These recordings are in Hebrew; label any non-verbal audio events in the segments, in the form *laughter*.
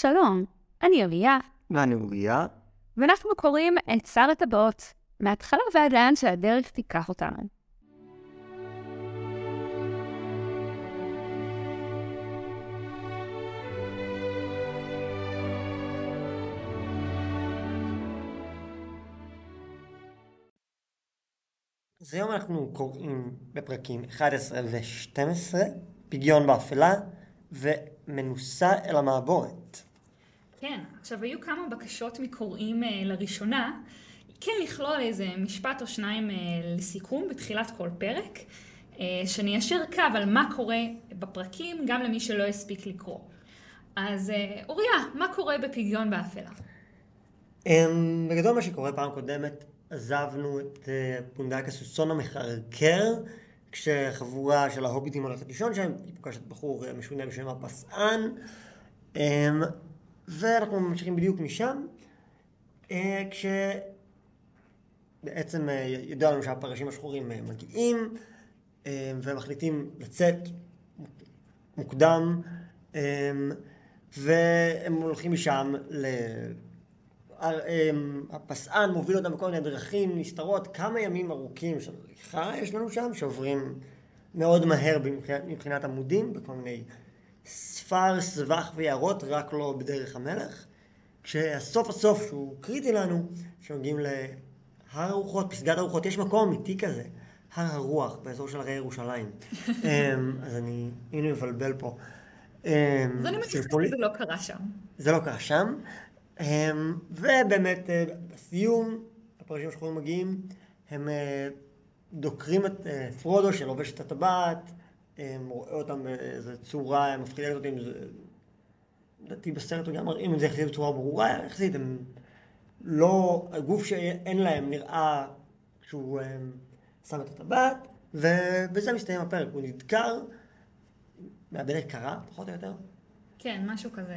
שלום, אני אוריה, ואני אוריה. ואנחנו קוראים את שר הטבעות, מההתחלה ועד לאן שהדרך תיקח אותנו. אז היום אנחנו קוראים בפרקים 11 ו-12, פגיון באפלה ומנוסה אל המעבורת. כן, עכשיו היו כמה בקשות מקוראים אה, לראשונה, כן לכלול איזה משפט או שניים אה, לסיכום בתחילת כל פרק, אה, שאני אשאר קו על מה קורה בפרקים, גם למי שלא הספיק לקרוא. אז אוריה, מה קורה בפגיון באפלה? אמ, בגדול מה שקורה פעם קודמת, עזבנו את פונדק הסוסון המחרקר, כשחבורה של ההוביטים הולכת לישון שם, היא פוגשת בחור משונה בשם הפסען, אמ, ואנחנו ממשיכים בדיוק משם, אה, כשבעצם אה, ידוע לנו שהפרשים השחורים אה, מגיעים, ומחליטים לצאת מוקדם, והם הולכים משם ל... הפסען מוביל אותם בכל מיני דרכים נסתרות, כמה ימים ארוכים של הליכה יש לנו שם, שעוברים מאוד מהר מבחינת עמודים, בכל מיני ספר, סבך ויערות, רק לא בדרך המלך. כשהסוף הסוף, שהוא קריטי לנו, כשמגיעים להר הרוחות, פסגת הרוחות, יש מקום אמיתי כזה, הר הרוח, באזור של הרי ירושלים. *laughs* אמ, אז אני, הנה מבלבל פה. אמ, אז אני סימפולי- שזה לא קרה שם. זה לא קרה שם. אמ, ובאמת, אה, בסיום, הפרשים השחורים מגיעים, הם אה, דוקרים את אה, פרודו שלובש את הטבעת, רואה אותם באיזו צורה מפחידה אותי, אם זה... לדעתי בסרט גם מראים את זה יחסית בצורה ברורה, יחסית הם לא... הגוף שאין להם נראה כשהוא אה, שם את הטבעת, ובזה מסתיים הפרק, הוא נדקר, מאבד הכרה, פחות או יותר. כן, משהו כזה.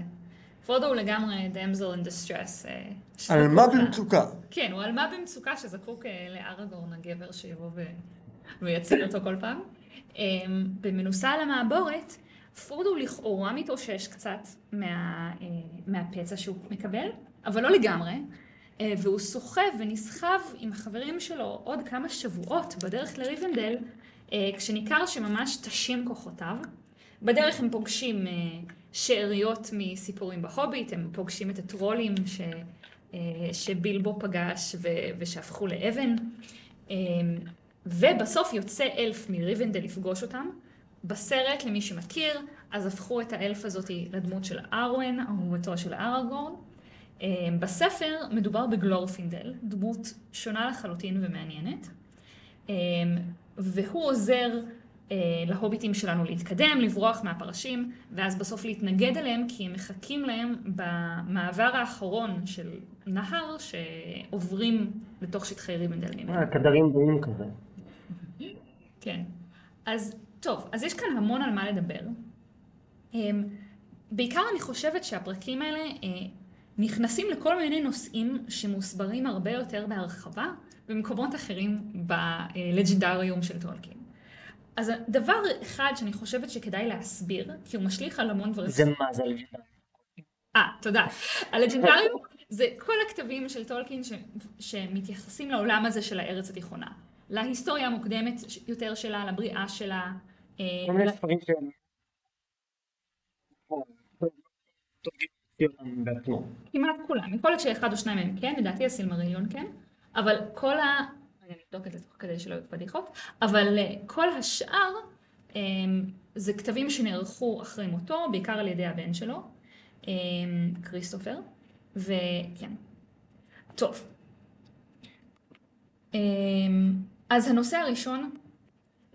פרודו הוא לגמרי damsel in distress. אה, על מה שזקוק ל- במצוקה? כן, הוא אלמה במצוקה שזקוק אה, לארגורן הגבר שיבוא. ויציל אותו כל פעם. אה, במנוסה על המעבורת, פרודו לכאורה מתאושש קצת מה, אה, מהפצע שהוא מקבל, אבל לא לגמרי. אה, והוא סוחב ונסחב עם החברים שלו עוד כמה שבועות בדרך לריבנדל, אה, כשניכר שממש תשים כוחותיו. בדרך הם פוגשים שאריות מסיפורים בהוביט, הם פוגשים את הטרולים ש, שבילבו פגש ושהפכו לאבן. אה, ובסוף יוצא אלף מריבנדל לפגוש אותם. בסרט, למי שמכיר, אז הפכו את האלף הזאת לדמות של ארוון, אהובתו של אראגורן. אה, בספר מדובר בגלורפינדל, דמות שונה לחלוטין ומעניינת. אה, והוא עוזר אה, להוביטים שלנו להתקדם, לברוח מהפרשים, ואז בסוף להתנגד אליהם, כי הם מחכים להם במעבר האחרון של נהר שעוברים לתוך שטחי ריבנדל ממנו. כדרים בועים כזה. כן. אז טוב, אז יש כאן המון על מה לדבר. אמ, בעיקר אני חושבת שהפרקים האלה אה, נכנסים לכל מיני נושאים שמוסברים הרבה יותר בהרחבה במקומות אחרים בלג'נדריום של טולקין. אז דבר אחד שאני חושבת שכדאי להסביר, כי הוא משליך על המון דברים. זה מה זה לג'נדרי? אה, תודה. הלג'נדריום זה כל הכתבים של טולקין ש... שמתייחסים לעולם הזה של הארץ התיכונה. להיסטוריה המוקדמת יותר שלה, לבריאה שלה. אה, כל מיני ספרים שהם... בעצמו. כמעט כולם. יכול להיות שאחד או שניים מהם כן, לדעתי הסילמריליון כן, אבל כל ה... רגע, נבדוק את זה תוך כדי שלא יהיו פדיחות, אבל אה, כל השאר אה, זה כתבים שנערכו אחרי מותו, בעיקר על ידי הבן שלו, כריסטופר, וכן. טוב. אז הנושא הראשון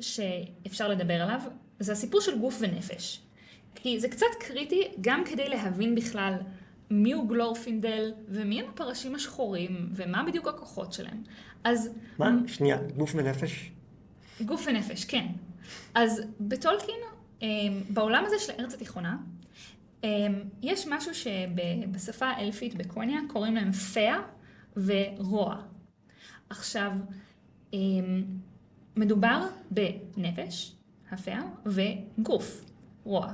שאפשר לדבר עליו, זה הסיפור של גוף ונפש. כי זה קצת קריטי גם כדי להבין בכלל מיהו גלורפינדל ומי הם הפרשים השחורים ומה בדיוק הכוחות שלהם. אז מה? שנייה, גוף ונפש? גוף ונפש, כן. אז בטולקין, אה, בעולם הזה של הארץ התיכונה, אה, יש משהו שבשפה האלפית בקוניה קוראים להם פאה ורוע. עכשיו, מדובר בנפש, הפאה, וגוף, רוע.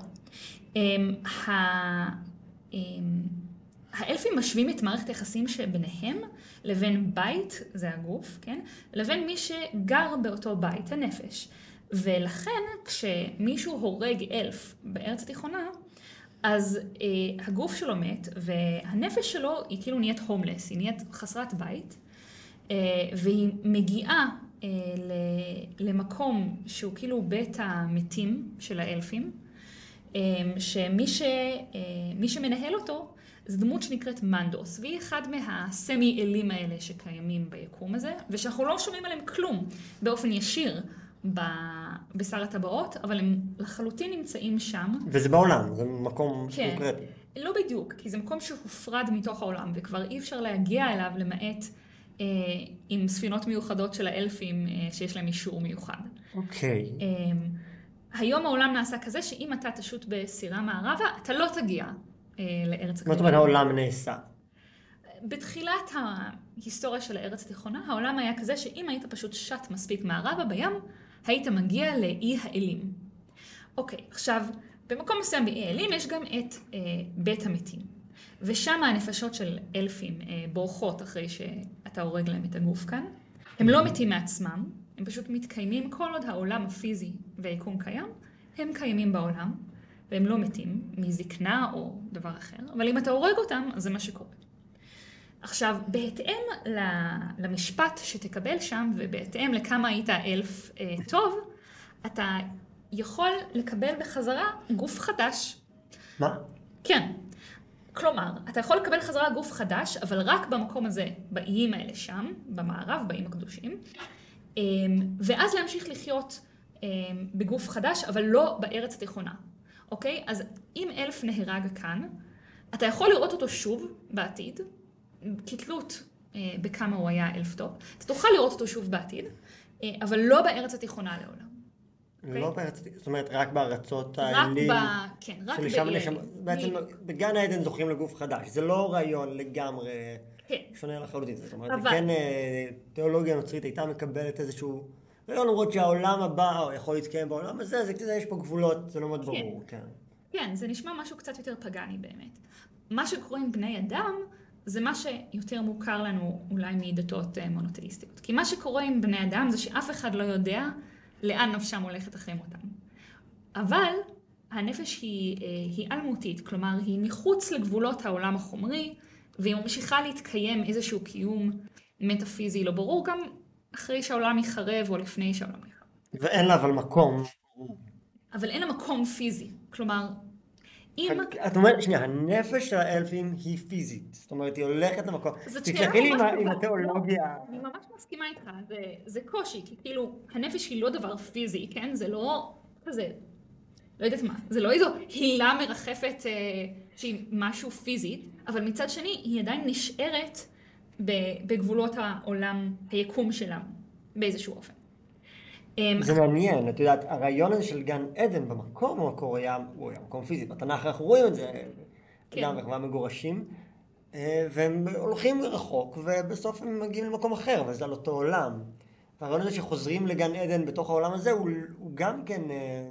אמ, ה- האלפים משווים את מערכת היחסים שביניהם לבין בית, זה הגוף, כן? לבין מי שגר באותו בית, הנפש. ולכן כשמישהו הורג אלף בארץ התיכונה, אז אה, הגוף שלו מת, והנפש שלו היא כאילו נהיית הומלס, היא נהיית חסרת בית, והיא מגיעה אה, למקום שהוא כאילו בית המתים של האלפים, אה, שמי ש, אה, שמנהל אותו זו דמות שנקראת מנדוס, והיא אחד מהסמי אלים האלה שקיימים ביקום הזה, ושאנחנו לא שומעים עליהם כלום באופן ישיר. בשר הטבעות, אבל הם לחלוטין נמצאים שם. וזה בעולם, זה מקום כן, קונקרטי. לא בדיוק, כי זה מקום שהופרד מתוך העולם, וכבר אי אפשר להגיע אליו למעט אה, עם ספינות מיוחדות של האלפים אה, שיש להם אישור מיוחד. אוקיי. אה, היום העולם נעשה כזה שאם אתה תשוט בסירה מערבה, אתה לא תגיע אה, לארץ הקרובה. זאת אומרת, העולם נעשה. בתחילת ההיסטוריה של הארץ התיכונה, העולם היה כזה שאם היית פשוט שט מספיק מערבה בים, היית מגיע לאי האלים. אוקיי, עכשיו, במקום מסוים באי האלים יש גם את אה, בית המתים. ושם הנפשות של אלפים אה, בורחות אחרי שאתה הורג להם את הגוף כאן. הם לא מתים מעצמם, הם פשוט מתקיימים כל עוד העולם הפיזי והיקום קיים, הם קיימים בעולם, והם לא מתים מזקנה או דבר אחר, אבל אם אתה הורג אותם, אז זה מה שקורה. עכשיו, בהתאם למשפט שתקבל שם, ובהתאם לכמה היית אלף אה, טוב, אתה יכול לקבל בחזרה גוף חדש. מה? כן. כלומר, אתה יכול לקבל חזרה גוף חדש, אבל רק במקום הזה, באיים האלה שם, במערב, באיים הקדושים, אה, ואז להמשיך לחיות אה, בגוף חדש, אבל לא בארץ התיכונה. אוקיי? אז אם אלף נהרג כאן, אתה יכול לראות אותו שוב בעתיד, כתלות אה, בכמה הוא היה אלף טוב. אתה תוכל לראות אותו שוב בעתיד, אה, אבל לא בארץ התיכונה לעולם. לא okay? בארץ, זאת אומרת רק בארצות האלים. רק ב... כן, רק באלים. בעצם בגן העדן זוכים לגוף חדש. זה לא רעיון לגמרי כן. שונה לחלוטין. זאת אומרת, אבל... כן אה, תיאולוגיה נוצרית הייתה מקבלת איזשהו רעיון, למרות שהעולם הבא יכול להתקיים בעולם הזה, זה קצת, יש פה גבולות, זה לא מאוד ברור. כן. כן. כן, זה נשמע משהו קצת יותר פגאני באמת. מה שקורה עם בני אדם, זה מה שיותר מוכר לנו אולי מדתות אה, מונותאיסטיות. כי מה שקורה עם בני אדם זה שאף אחד לא יודע לאן נפשם הולכת אחרי מותם. אבל הנפש היא, אה, היא אלמותית, כלומר היא מחוץ לגבולות העולם החומרי, והיא ממשיכה להתקיים איזשהו קיום מטאפיזי לא ברור, גם אחרי שהעולם יחרב או לפני שהעולם יחרב. ואין לה אבל מקום. אבל אין לה מקום פיזי. כלומר, אם... את אומרת, שנייה, הנפש של האלפים היא פיזית. זאת אומרת, היא הולכת למקום. זאת שאלה ממש עם התיאולוגיה. אני ממש מסכימה איתך, זה, זה קושי, כי כאילו, הנפש היא לא דבר פיזי, כן? זה לא כזה, לא יודעת מה, זה לא איזו הילה מרחפת אה, שהיא משהו פיזי, אבל מצד שני, היא עדיין נשארת בגבולות העולם, היקום שלנו, באיזשהו אופן. אמ, זה מעניין, את יודעת, הרעיון הזה של גן עדן במקום המקור היה, הוא היה מקום פיזי, בתנ"ך אנחנו רואים את זה, כן. גם אנחנו מגורשים, אה, והם הולכים רחוק, ובסוף הם מגיעים למקום אחר, וזה על אותו עולם. והרעיון הזה שחוזרים לגן עדן בתוך העולם הזה, הוא, הוא גם כן, אה,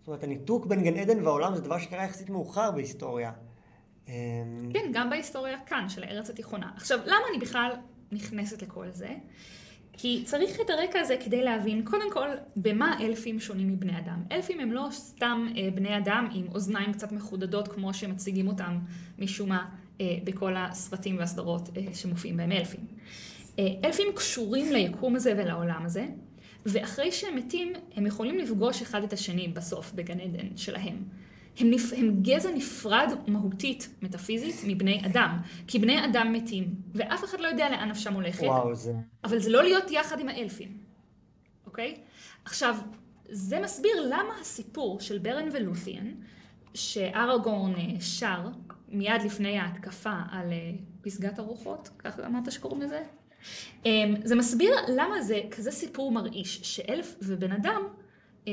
זאת אומרת, הניתוק בין גן עדן והעולם זה דבר שקרה יחסית מאוחר בהיסטוריה. אמ, כן, גם בהיסטוריה כאן, של הארץ התיכונה. עכשיו, למה אני בכלל נכנסת לכל זה? כי צריך את הרקע הזה כדי להבין, קודם כל, במה אלפים שונים מבני אדם. אלפים הם לא סתם אה, בני אדם עם אוזניים קצת מחודדות כמו שמציגים אותם משום מה אה, בכל הסרטים והסדרות אה, שמופיעים בהם אלפים. אה, אלפים קשורים ליקום הזה ולעולם הזה, ואחרי שהם מתים, הם יכולים לפגוש אחד את השני בסוף, בגן עדן שלהם. הם, נפ... הם גזע נפרד מהותית, מטאפיזית, מבני אדם. כי בני אדם מתים, ואף אחד לא יודע לאן נפשם הולכת. וואו, זה... אבל זה לא להיות יחד עם האלפים, אוקיי? עכשיו, זה מסביר למה הסיפור של ברן ולות'יאן, שאראגורן אה, שר מיד לפני ההתקפה על אה, פסגת הרוחות, ככה אמרת שקוראים לזה? אמ, זה מסביר למה זה כזה סיפור מרעיש, שאלף ובן אדם אה,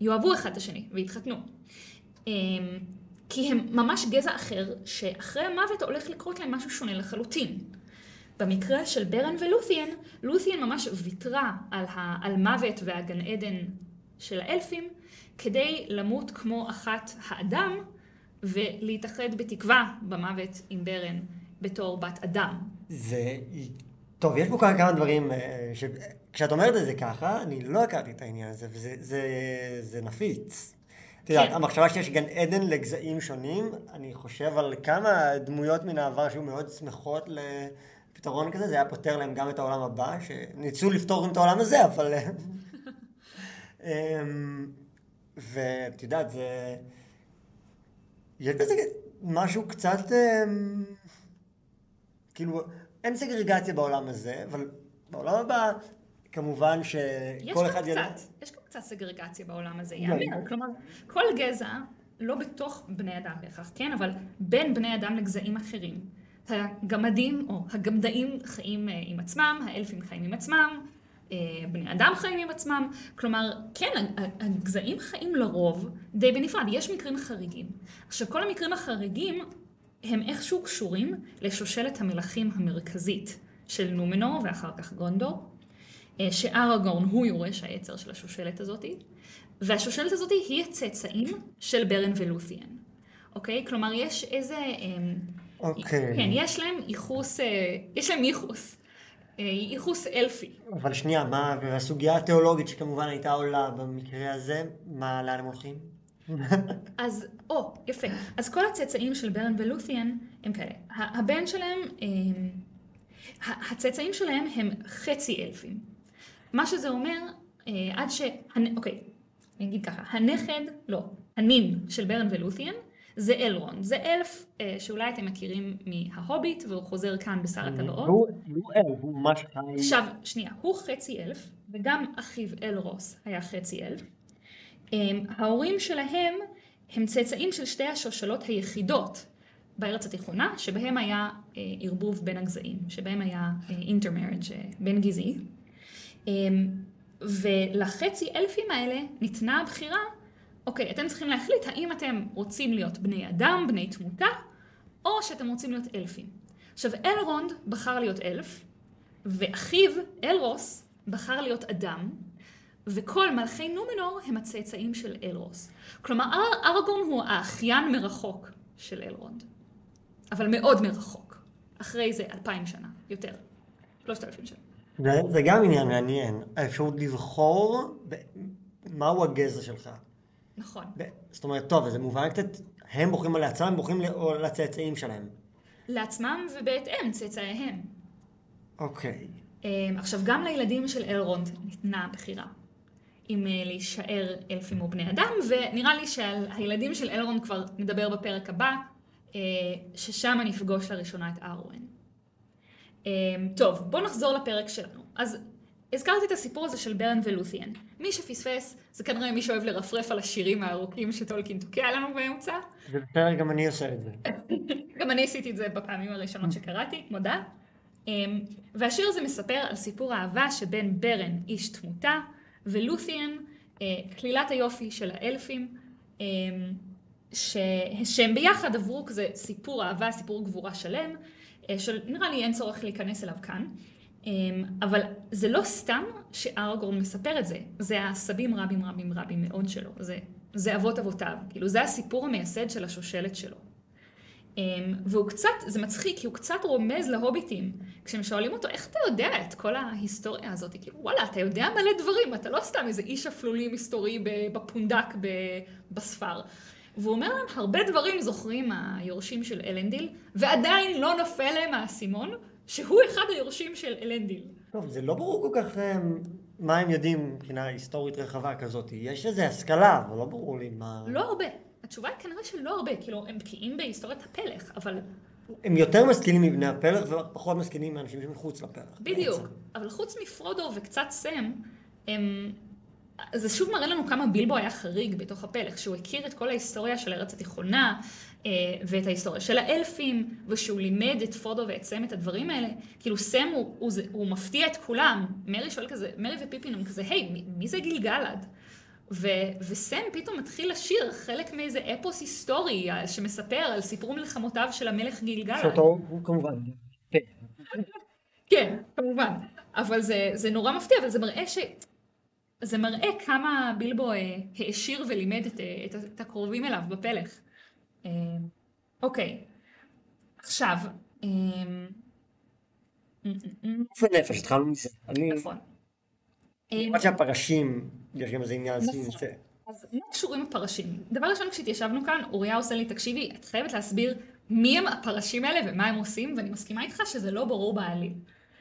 יאהבו אחד את השני ויתחתנו. אמ, כי הם ממש גזע אחר, שאחרי המוות הולך לקרות להם משהו שונה לחלוטין. במקרה של ברן ולות'יאן, לות'יאן ממש ויתרה על, ה, על מוות והגן עדן של האלפים, כדי למות כמו אחת האדם, ולהתאחד בתקווה במוות עם ברן בתור בת אדם. זה... טוב, יש פה כמה, דברים, אה, ש... כשאת אומרת את זה ככה, אני לא הכרתי את העניין הזה, וזה זה, זה נפיץ. את יודעת, כן. המחשבה שיש גן עדן לגזעים שונים, אני חושב על כמה דמויות מן העבר שהיו מאוד שמחות לפתרון כזה, זה היה פותר להם גם את העולם הבא, שניסו לפתור את העולם הזה, אבל... *laughs* אמ, ואת יודעת, זה... יש בזה משהו קצת... אמ, כאילו, אין סגרגציה בעולם הזה, אבל בעולם הבא, כמובן יש שכל גם אחד קצת, ילד... יש גם קצת סגרגציה בעולם הזה. יאמר. כלומר, כל גזע, לא בתוך בני אדם בהכרח, כן? אבל בין בני אדם לגזעים אחרים. הגמדים או הגמדאים חיים אה, עם עצמם, האלפים חיים עם עצמם, אה, בני אדם חיים עם עצמם. כלומר, כן, הגזעים חיים לרוב די בנפרד. יש מקרים חריגים. עכשיו, כל המקרים החריגים הם איכשהו קשורים לשושלת המלכים המרכזית של נומנור ואחר כך גונדור. אה, שאראגורן הוא יורש העצר של השושלת הזאתי, והשושלת הזאתי היא הצאצאים של ברן ולות'יאן, אוקיי? כלומר, יש איזה... אמ, אוקיי. כן, יש להם ייחוס, אה, יש להם ייחוס, אה, ייחוס אלפי. אבל שנייה, מה, והסוגיה התיאולוגית שכמובן הייתה עולה במקרה הזה, מה, לאן הם הולכים? *laughs* אז, או, יפה. אז כל הצאצאים של ברן ולות'יאן הם כאלה. הבן שלהם, אמ, הצאצאים שלהם הם חצי אלפים. מה שזה אומר, אה, עד ש... אוקיי, אני אגיד ככה, הנכד, לא, הנין של ברן ולות'יאן, זה אלרון. זה אלף אה, שאולי אתם מכירים מההוביט, והוא חוזר כאן בשר הטבעות. הוא הוא אלף, הוא ממש חי... עכשיו, שנייה, הוא חצי אלף, וגם אחיו אלרוס היה חצי אלף. אמ, ההורים שלהם הם צאצאים של שתי השושלות היחידות בארץ התיכונה, שבהם היה אה, ערבוב בין הגזעים, שבהם היה אינטרמרג' בין גזעי. אמ, ולחצי אלפים האלה ניתנה הבחירה, אוקיי, אתם צריכים להחליט האם אתם רוצים להיות בני אדם, בני תמותה, או שאתם רוצים להיות אלפים. עכשיו, אלרונד בחר להיות אלף, ואחיו, אלרוס, בחר להיות אדם, וכל מלכי נומנור הם הצאצאים של אלרוס. כלומר, אר- ארגון הוא האחיין מרחוק של אלרונד, אבל מאוד מרחוק. אחרי זה אלפיים שנה, יותר, שלושת אלפים שנה. זה, זה גם עניין מעניין, האפשרות לבחור ב- מהו הגזע שלך. נכון. ב- זאת אומרת, טוב, זה מובן קצת, הם בוחרים לעצמם, הם בוחרים לצאצאים שלהם. לעצמם ובהתאם צאצאיהם. אוקיי. אמ, עכשיו, גם לילדים של אלרונד ניתנה בחירה. אם אה, להישאר אלפים או בני אדם, ונראה לי שעל הילדים של אלרונד כבר נדבר בפרק הבא, אה, ששם נפגוש לראשונה את ארואן. אמ, טוב, בואו נחזור לפרק שלנו. אז הזכרתי את הסיפור הזה של ברן ולות'יאן. מי שפספס, זה כנראה מי שאוהב לרפרף על השירים הארוכים שטולקין תוקע לנו באמצע. זה בסדר, גם אני עושה את זה. *laughs* גם אני עשיתי את זה בפעמים הראשונות שקראתי, מודה. אמ, והשיר הזה מספר על סיפור האהבה שבין ברן, איש תמותה, ולות'יאן, אה, כלילת היופי של האלפים, אמ. שהם ביחד עברו כזה סיפור אהבה, סיפור גבורה שלם, שנראה לי אין צורך להיכנס אליו כאן. אמ, אבל זה לא סתם שארגורן מספר את זה, זה הסבים רבים רבים רבים מאוד שלו, זה, זה אבות אבותיו, כאילו זה הסיפור המייסד של השושלת שלו. אמ, והוא קצת, זה מצחיק, כי הוא קצת רומז להוביטים. כשהם שואלים אותו, איך אתה יודע את כל ההיסטוריה הזאת? כאילו, וואלה, אתה יודע מלא דברים, אתה לא סתם איזה איש אפלולי מסתורי בפונדק בספר. והוא אומר להם, הרבה דברים זוכרים היורשים של אלנדיל, ועדיין לא נופל להם האסימון, שהוא אחד היורשים של אלנדיל. טוב, זה לא ברור כל כך אמ, מה הם יודעים מבחינה היסטורית רחבה כזאת. יש איזו השכלה, אבל לא ברור לי מה... לא הרבה. התשובה היא כנראה שלא הרבה, כאילו, הם בקיאים בהיסטוריית הפלך, אבל הם יותר משכילים מבני הפלך ופחות משכילים מאנשים שמחוץ לפלך. בדיוק. בעצם. אבל חוץ מפרודו וקצת סם, הם... זה שוב מראה לנו כמה בילבו היה חריג בתוך הפלך, שהוא הכיר את כל ההיסטוריה של ארץ התיכונה, אה, ואת ההיסטוריה של האלפים, ושהוא לימד את פרודו ואת סם את הדברים האלה. כאילו סם הוא, הוא, הוא מפתיע את כולם. מרי שואל כזה, מרי ופיפין הם כזה, היי, מי, מי זה גילגלד? ו- וסם פתאום מתחיל לשיר חלק מאיזה אפוס היסטורי אה, שמספר על סיפור מלחמותיו של המלך גילגלד. שאותו הוא כמובן... כן. כן, כמובן. אבל זה, זה נורא מפתיע, אבל זה מראה ש... זה מראה כמה בילבו אה, העשיר ולימד את, אה, את, את הקרובים אליו בפלך. אה, אוקיי, עכשיו, גוף ונפש, התחלנו מזה. אני... נכון. למרות שהפרשים, יש גם איזה עניין סביב נכון. זה. אז מה קשורים הפרשים? דבר ראשון, כשהתיישבנו כאן, אוריה עושה לי, תקשיבי, את חייבת להסביר מי הם הפרשים האלה ומה הם עושים, ואני מסכימה איתך שזה לא ברור בעליל.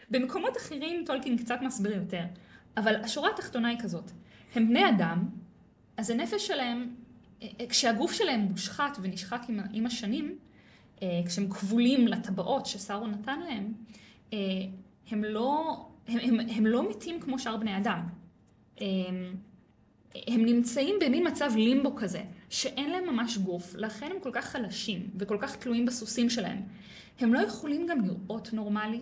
במקומות אחרים טולקין קצת מסביר יותר, אבל השורה התחתונה היא כזאת, הם בני אדם, אז הנפש שלהם, אה, אה, כשהגוף שלהם מושחת ונשחק עם, עם השנים, אה, כשהם כבולים לטבעות שסאורון נתן להם, הם לא, הם, הם, הם לא מתים כמו שאר בני אדם. אה, הם נמצאים במין מצב לימבו כזה, שאין להם ממש גוף, לכן הם כל כך חלשים וכל כך תלויים בסוסים שלהם. הם לא יכולים גם לראות נורמלי.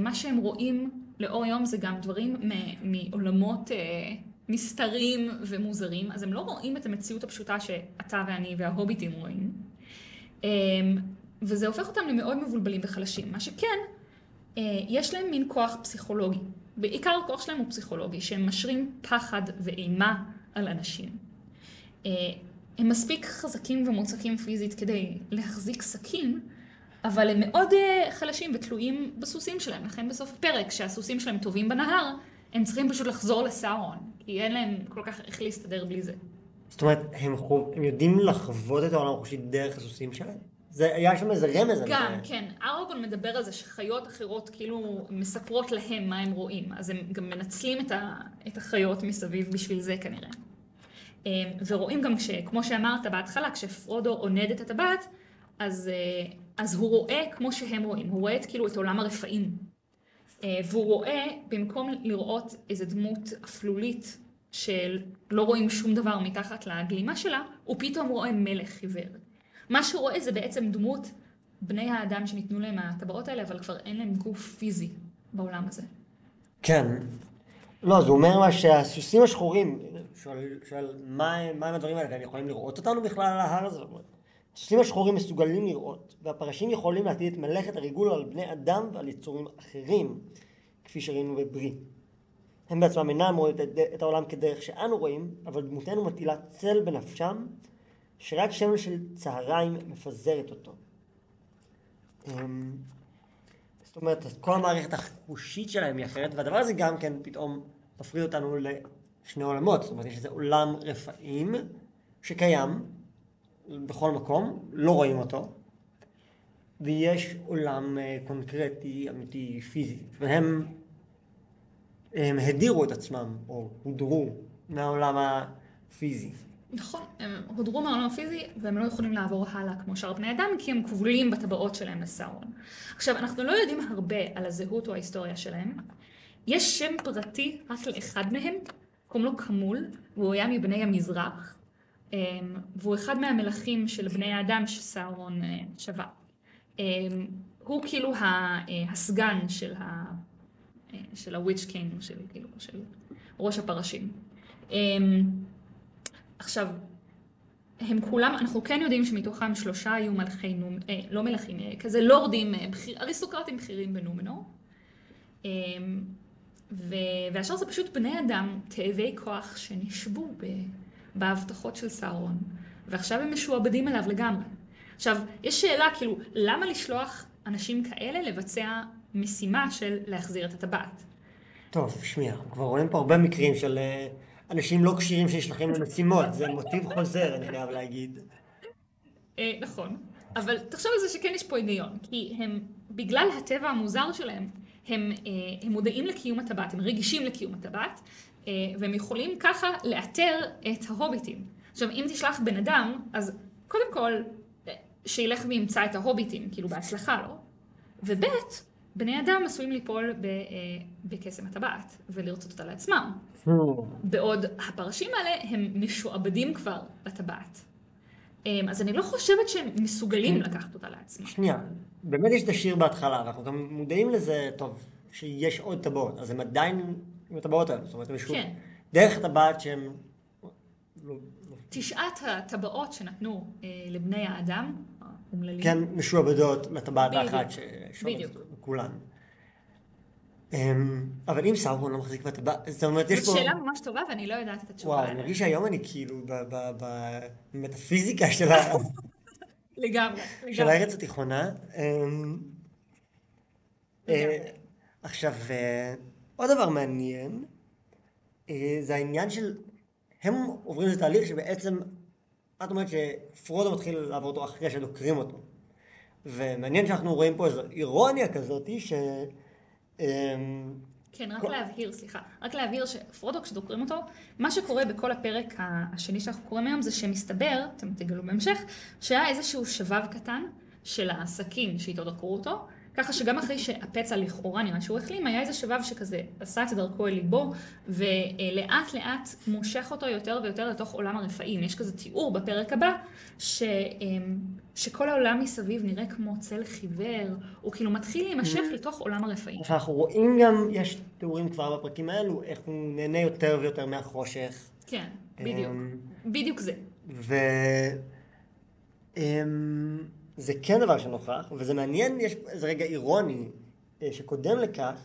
מה שהם רואים לאור יום זה גם דברים מעולמות אה, נסתרים ומוזרים, אז הם לא רואים את המציאות הפשוטה שאתה ואני וההוביטים רואים. אה, וזה הופך אותם למאוד מבולבלים וחלשים. מה שכן, אה, יש להם מין כוח פסיכולוגי. בעיקר הכוח שלהם הוא פסיכולוגי, שהם משרים פחד ואימה על אנשים. אה, הם מספיק חזקים ומוצקים פיזית כדי להחזיק סכין, אבל הם מאוד אה, חלשים ותלויים בסוסים שלהם. לכן בסוף הפרק, כשהסוסים שלהם טובים בנהר, הם צריכים פשוט לחזור לסאורון, כי אין להם כל כך איך להסתדר בלי זה. זאת אומרת, הם, חו... הם יודעים לחוות את העולם החושי דרך הסוסים שלהם? זה, היה שם איזה רמז גם, זה. כן, ארגון מדבר על זה שחיות אחרות כאילו מספרות להם מה הם רואים, אז הם גם מנצלים את, ה, את החיות מסביב בשביל זה כנראה. אה, ורואים גם, כש, כמו שאמרת בהתחלה, כשפרודו עונד את הטבעת, אז, אה, אז הוא רואה כמו שהם רואים, הוא רואה את, כאילו את עולם הרפאים. אה, והוא רואה, במקום לראות איזה דמות אפלולית שלא רואים שום דבר מתחת לגלימה שלה, הוא פתאום רואה מלך עיוור. מה שהוא רואה זה בעצם דמות בני האדם שניתנו להם הטבעות האלה, אבל כבר אין להם גוף פיזי בעולם הזה. כן. לא, זה אומר מה שהסוסים השחורים, שואל, שואל מה, מה הם הדברים האלה, והם יכולים לראות אותנו בכלל על ההר הזה? הסוסים השחורים מסוגלים לראות, והפרשים יכולים להטיל את מלאכת הריגול על בני אדם ועל יצורים אחרים, כפי שראינו בברי. הם בעצמם אינם רואים את, העולם כדרך שאנו רואים, אבל דמותנו מטילה צל בנפשם, שרק שמש של צהריים מפזרת אותו. אמ, זאת אומרת, כל המערכת החושית שלהם היא אחרת, והדבר הזה גם כן פתאום מפריד אותנו לשני עולמות. זאת אומרת, יש איזה עולם רפאים שקיים בכל מקום, לא רואים אותו, ויש עולם אה, קונקרטי, אמיתי, פיזי, והם הם הדירו את עצמם, או הודרו מהעולם הפיזי. נכון, הם הודרו מהעולם הפיזי והם לא יכולים לעבור הלאה כמו שאר בני אדם כי הם כבולים בטבעות שלהם לסאורון. עכשיו, אנחנו לא יודעים הרבה על הזהות או ההיסטוריה שלהם. יש שם פרטי רק לאחד מהם, קוראים לו כמול, והוא היה מבני המזרח, והוא אחד מהמלכים של בני האדם שסאורון אה, שבה. אמ, הוא כאילו אה, הסגן של ה... אה, של הוויץ' קינג, של, כאילו, של ראש הפרשים. אמ, עכשיו, הם כולם, אנחנו כן יודעים שמתוכם שלושה היו מלכי נום, אה, לא מלכים, אה, כזה לורדים, אה, בכיר, אריסטוקרטים בכירים בנומנור. אה, ו, והשאר זה פשוט בני אדם, תאבי כוח, שנשבו ב, בהבטחות של סאורון, ועכשיו הם משועבדים אליו לגמרי. עכשיו, יש שאלה, כאילו, למה לשלוח אנשים כאלה לבצע משימה של להחזיר את הטבעת? טוב, שמיע, כבר רואים פה הרבה מקרים של אה, אנשים לא כשירים שנשלחים למשימות, זה מוטיב חוזר, אני חייב להגיד. אה, נכון, אבל תחשוב על זה שכן יש פה היגיון, כי הם, בגלל הטבע המוזר שלהם, הם, אה, הם מודעים לקיום הטבעת, הם רגישים לקיום הטבעת, והם יכולים ככה לאתר את ההוביטים. עכשיו, אם תשלח בן אדם, אז קודם כל, אה, שילך וימצא את ההוביטים, כאילו בהצלחה, לא? וב' בני אדם עשויים ליפול אה, בקסם הטבעת, ולרצות אותה לעצמם. בעוד הפרשים האלה הם משועבדים כבר לטבעת. אמ, אז אני לא חושבת שהם מסוגלים לקחת אותה לעצמם. שנייה, באמת יש את השיר בהתחלה, ואנחנו גם מודעים לזה, טוב, שיש עוד טבעות, אז הם עדיין עם הטבעות האלה, זאת אומרת, הם כן. דרך הטבעת שהם... לא- לא- תשעת הטבעות שנתנו אה, לבני האדם, האומללים, כן משועבדות לטבעת האחת בדיוק. כולן. אמ, אבל אם סאורון לא מחזיק בטבעת, זאת אומרת, יש זאת פה... שאלה ממש טובה ואני לא יודעת את התשובה וואו, אני. מרגיש שהיום אני כאילו במטאפיזיקה של ה... לגמרי, של לגמרי. הארץ התיכונה. אמ, אה, עכשיו, אה, עוד דבר מעניין, אה, זה העניין של, הם עוברים איזה תהליך שבעצם, את אומרת שפרודו מתחיל לעבור אותו אחרי שדוקרים אותו. ומעניין שאנחנו רואים פה איזו אירוניה כזאת, ש... אמ, כן, רק כל- להבהיר, סליחה, רק להבהיר שפרודו כשדוקרים אותו, מה שקורה בכל הפרק השני שאנחנו קוראים היום זה שמסתבר, אתם תגלו בהמשך, שהיה איזשהו שבב קטן של הסכין שאיתו דקרו אותו, ככה שגם אחרי שהפצע לכאורה נראה שהוא החלים, היה איזה שבב שכזה עשה את דרכו אל ליבו, ולאט לאט מושך אותו יותר ויותר לתוך עולם הרפאים. יש כזה תיאור בפרק הבא, ש, אמ, שכל העולם מסביב נראה כמו צל חיוור, הוא כאילו מתחיל להימשך לתוך עולם הרפאים. אנחנו רואים גם, יש תיאורים כבר בפרקים האלו, איך הוא נהנה יותר ויותר מהחושך. כן, בדיוק. אמ, בדיוק זה. ו... אמ, זה כן דבר שנוכח, וזה מעניין, יש איזה רגע אירוני אה, שקודם לכך.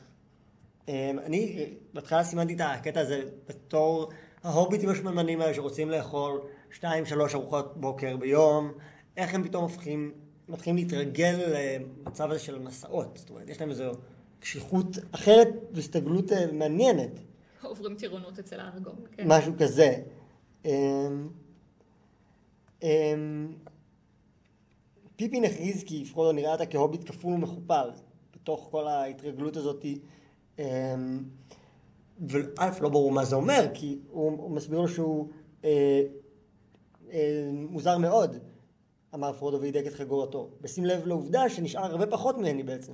אמ, אני אה, בהתחלה סימנתי את הקטע הזה בתור ההוביטים השמנמנים האלה שרוצים לאכול שתיים, שלוש ארוחות בוקר ביום, איך הם פתאום הופכים, מתחילים להתרגל למצב הזה של מסעות. זאת אומרת, יש להם איזו קשיחות אחרת והסתגלות אה, מעניינת. עוברים טירונות אצל הארגון. כן. משהו כזה. פיפין הכריז כי פרודו נראה אותה כהוביט כפול ומכופל בתוך כל ההתרגלות הזאת. אמ, וא' לא ברור מה זה אומר, כי הוא, הוא מסביר לו שהוא אה, אה, מוזר מאוד, אמר פרודו והידק את חגורתו, בשים לב לעובדה שנשאר הרבה פחות ממני בעצם.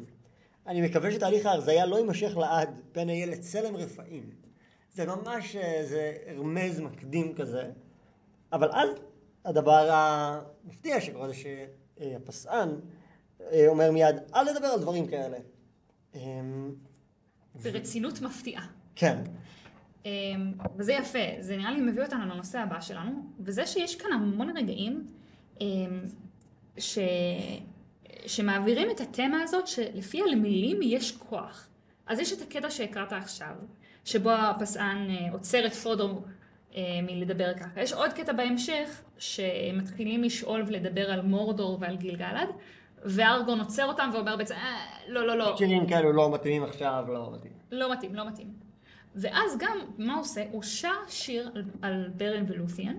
אני מקווה שתהליך ההרזייה לא יימשך לעד, פן אהיה לצלם רפאים. זה ממש איזה רמז מקדים כזה. אבל אז הדבר המפתיע שקורה זה שהפסען אה, אומר מיד, אל תדבר על דברים כאלה. אמ, ברצינות מפתיעה. כן. אמ, וזה יפה, זה נראה לי מביא אותנו לנושא הבא שלנו, וזה שיש כאן המון רגעים אמ, ש... שמעבירים את התמה הזאת שלפיה למילים יש כוח. אז יש את הקטע שהקראת עכשיו, שבו הפסען אה, עוצר את פרודו אה, מלדבר ככה. יש עוד קטע בהמשך, שמתחילים לשאול ולדבר על מורדור ועל גילגלד, וארגון עוצר אותם ואומר בעצם, אה, לא, לא, לא, שירים כאלו לא מתאימים עכשיו, לא מתאים. לא מתאים, לא מתאים. ואז גם, מה הוא עושה? הוא שר שיר על, על ברן ולות'יאן,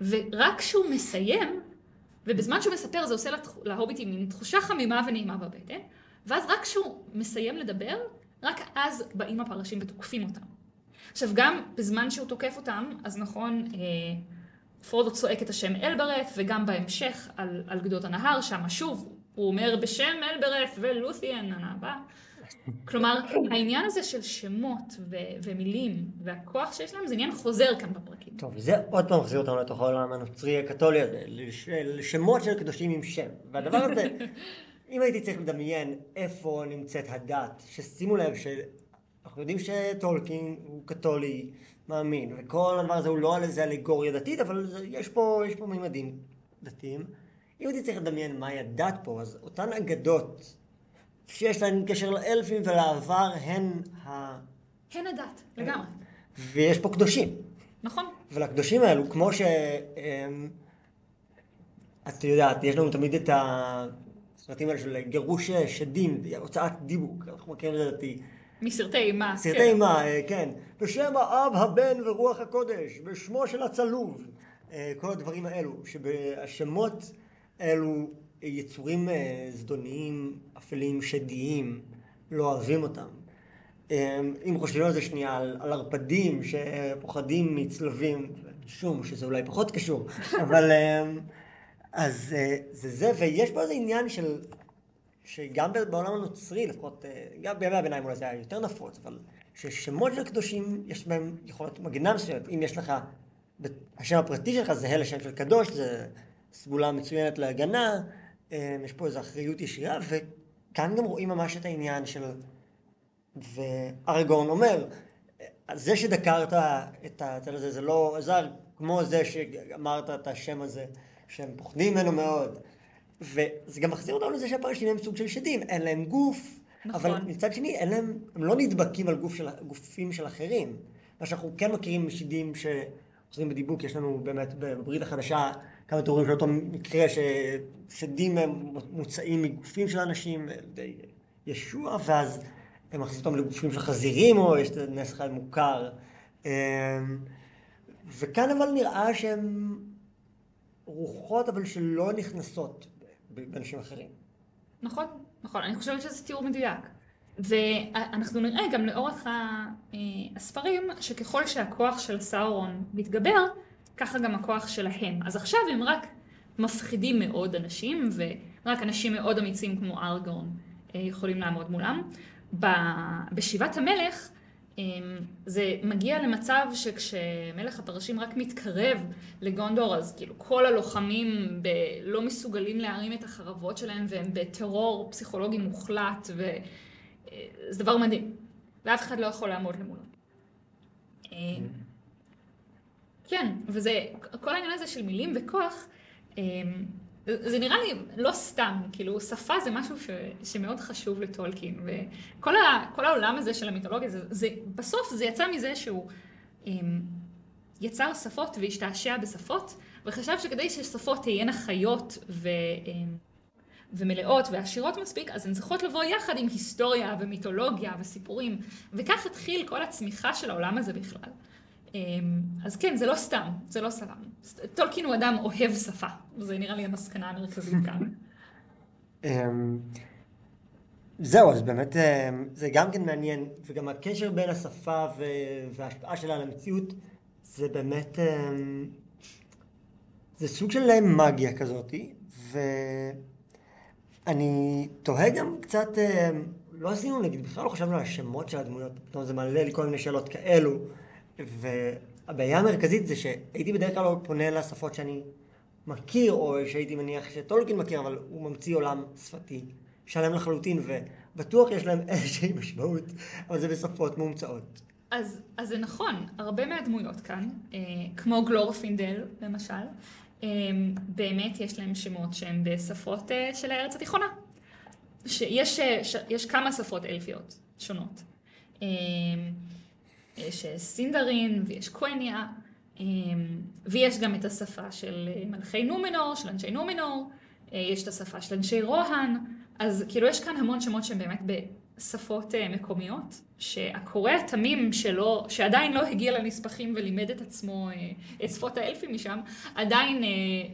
ורק כשהוא מסיים, ובזמן שהוא מספר זה עושה להוביטים מין תחושה חמימה ונעימה בבטן, ואז רק כשהוא מסיים לדבר, רק אז באים הפרשים ותוקפים אותם. עכשיו גם בזמן שהוא תוקף אותם, אז נכון, אה, פרודו צועק את השם אלברט, וגם בהמשך על, על גדות הנהר, שם שוב, הוא אומר בשם אלברט ולות'יאן הבא. כלומר, העניין הזה של שמות ו- ומילים והכוח שיש להם זה עניין חוזר כאן בפרקים. טוב, זה עוד פעם מחזיר אותנו לתוך העולם הנוצרי הקתולי הזה, לש- לשמות של קדושים עם שם. והדבר הזה, *laughs* אם הייתי צריך לדמיין איפה נמצאת הדת, ששימו לב שאנחנו יודעים שטולקין הוא קתולי מאמין, וכל הדבר הזה הוא לא על איזה אלגוריה דתית, אבל יש פה, יש פה מימדים דתיים. אם הייתי צריך לדמיין מהי הדת פה, אז אותן אגדות שיש להן קשר לאלפים ולעבר הן ה... הן הדת, לגמרי. ויש פה קדושים. נכון? ולקדושים האלו, כמו ש... אמ, את יודעת, יש לנו תמיד את הסרטים האלה של גירוש שדים, הוצאת דיבוק, אנחנו מכירים את זה לדעתי. מסרטי אימה. סרטי כן. אימה, אה, כן. בשם האב, הבן ורוח הקודש, בשמו של הצלוב. אה, כל הדברים האלו, שהשמות האלו יצורים אה, זדוניים, אפלים, שדיים, לא אוהבים אותם. אם חושבים על זה שנייה, על, על ערפדים שפוחדים מצלבים, שום, שזה אולי פחות קשור, *laughs* אבל אז זה זה, ויש פה איזה עניין של שגם בעולם הנוצרי, לפחות, אה, גם בימי הביניים אולי זה היה יותר נפוץ, אבל ששמות של קדושים יש בהם יכולת מגנה מסוימת. אם יש לך, השם הפרטי שלך זהה לשם של קדוש, זה סגולה מצוינת להגנה, אה, יש פה איזו אחריות ישירה, וכאן גם רואים ממש את העניין של... וארגורן אומר, זה שדקרת את הצד הזה, זה לא עזר כמו זה שאמרת את השם הזה, שהם פוחדים ממנו מאוד. וזה גם מחזיר אותנו לזה שהפרשים הם סוג של שדים, אין להם גוף, נכון. אבל מצד שני, אין להם, הם לא נדבקים על גוף של, גופים של אחרים. מה שאנחנו כן מכירים משדים שעושים בדיבוק, יש לנו באמת בברית החדשה כמה תיאורים של אותו מקרה ששדים מוצאים מגופים של אנשים, די ישוע, ואז הם מכניסים אותם לגופים של חזירים, או יש נס אחד מוכר. אמ, וכאן אבל נראה שהם רוחות, אבל שלא נכנסות באנשים אחרים. נכון, נכון. אני חושבת שזה תיאור מדויק. ואנחנו נראה גם לאורך אה, הספרים, שככל שהכוח של סאורון מתגבר, ככה גם הכוח שלהם. אז עכשיו הם רק מפחידים מאוד אנשים, ורק אנשים מאוד אמיצים כמו ארגון אה, יכולים לעמוד מולם. בשיבת המלך זה מגיע למצב שכשמלך הפרשים רק מתקרב לגונדור, אז כאילו כל הלוחמים ב- לא מסוגלים להרים את החרבות שלהם והם בטרור פסיכולוגי מוחלט וזה אה, דבר מדהים. ואף אחד לא יכול לעמוד למולו. אמ, כן, וזה, כל העניין הזה של מילים וכוח, אמ, זה נראה לי לא סתם, כאילו שפה זה משהו ש, שמאוד חשוב לטולקין, וכל ה, העולם הזה של המיתולוגיה, זה, זה, בסוף זה יצא מזה שהוא um, יצר שפות והשתעשע בשפות, וחשב שכדי ששפות תהיינה חיות ו, um, ומלאות ועשירות מספיק, אז הן צריכות לבוא יחד עם היסטוריה ומיתולוגיה וסיפורים, וכך התחיל כל הצמיחה של העולם הזה בכלל. אמ, אז כן, זה לא סתם, זה לא סתם. טולקין הוא אדם אוהב שפה, זה נראה לי המסקנה המרכזית כאן. *laughs* אמ, זהו, אז באמת אמ, זה גם כן מעניין, וגם הקשר בין השפה וההשפעה שלה על המציאות, זה באמת, זה סוג של מגיה כזאתי, ואני תוהה גם קצת, לא עשינו נגיד, בכלל לא חשבנו על השמות של הדמויות, פתאום זה מעלה לי כל מיני שאלות כאלו. והבעיה המרכזית זה שהייתי בדרך כלל פונה לשפות שאני מכיר, או שהייתי מניח שטולקין מכיר, אבל הוא ממציא עולם שפתי שלם לחלוטין, ובטוח יש להם איזושהי משמעות, אבל זה בשפות מומצאות. אז, אז זה נכון, הרבה מהדמויות כאן, אה, כמו גלורפינדל למשל, אה, באמת יש להם שמות שהם בשפות אה, של הארץ התיכונה. שיש ש, יש כמה שפות אלפיות שונות. אה, יש אה, סינדרין ויש קוונייה, אמ, ויש גם את השפה של אה, מלכי נומנור, של אנשי נומנור, אה, יש את השפה של אנשי רוהן, אז כאילו יש כאן המון שמות שהם באמת בשפות מקומיות, שהקורא התמים שלו, שעדיין לא הגיע לנספחים ולימד את עצמו את שפות האלפים משם, עדיין